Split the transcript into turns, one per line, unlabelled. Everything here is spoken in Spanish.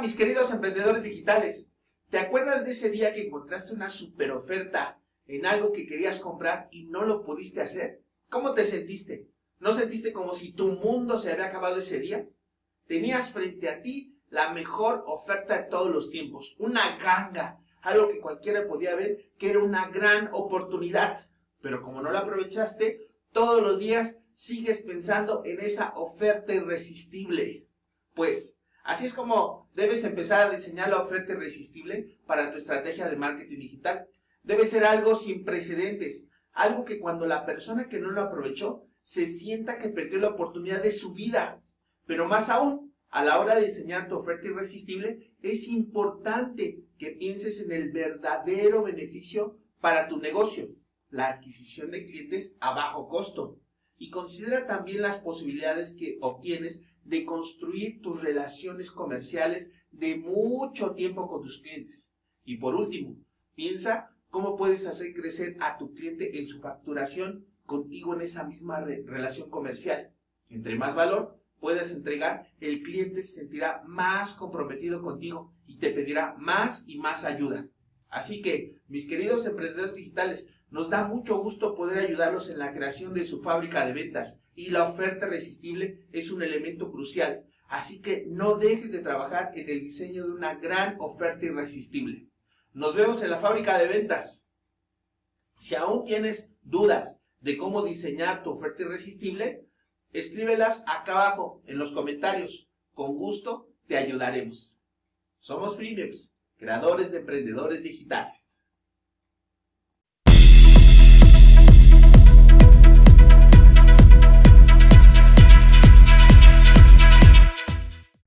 mis queridos emprendedores digitales. ¿Te acuerdas de ese día que encontraste una super oferta en algo que querías comprar y no lo pudiste hacer? ¿Cómo te sentiste? ¿No sentiste como si tu mundo se había acabado ese día? Tenías frente a ti la mejor oferta de todos los tiempos, una ganga, algo que cualquiera podía ver que era una gran oportunidad. Pero como no la aprovechaste, todos los días sigues pensando en esa oferta irresistible. Pues Así es como debes empezar a diseñar la oferta irresistible para tu estrategia de marketing digital. Debe ser algo sin precedentes, algo que cuando la persona que no lo aprovechó se sienta que perdió la oportunidad de su vida. Pero más aún, a la hora de diseñar tu oferta irresistible, es importante que pienses en el verdadero beneficio para tu negocio, la adquisición de clientes a bajo costo. Y considera también las posibilidades que obtienes de construir tus relaciones comerciales de mucho tiempo con tus clientes. Y por último, piensa cómo puedes hacer crecer a tu cliente en su facturación contigo en esa misma relación comercial. Entre más valor puedas entregar, el cliente se sentirá más comprometido contigo y te pedirá más y más ayuda. Así que, mis queridos emprendedores digitales, nos da mucho gusto poder ayudarlos en la creación de su fábrica de ventas y la oferta irresistible es un elemento crucial. Así que no dejes de trabajar en el diseño de una gran oferta irresistible. Nos vemos en la fábrica de ventas. Si aún tienes dudas de cómo diseñar tu oferta irresistible, escríbelas acá abajo en los comentarios. Con gusto te ayudaremos. Somos Premiums, creadores de emprendedores digitales.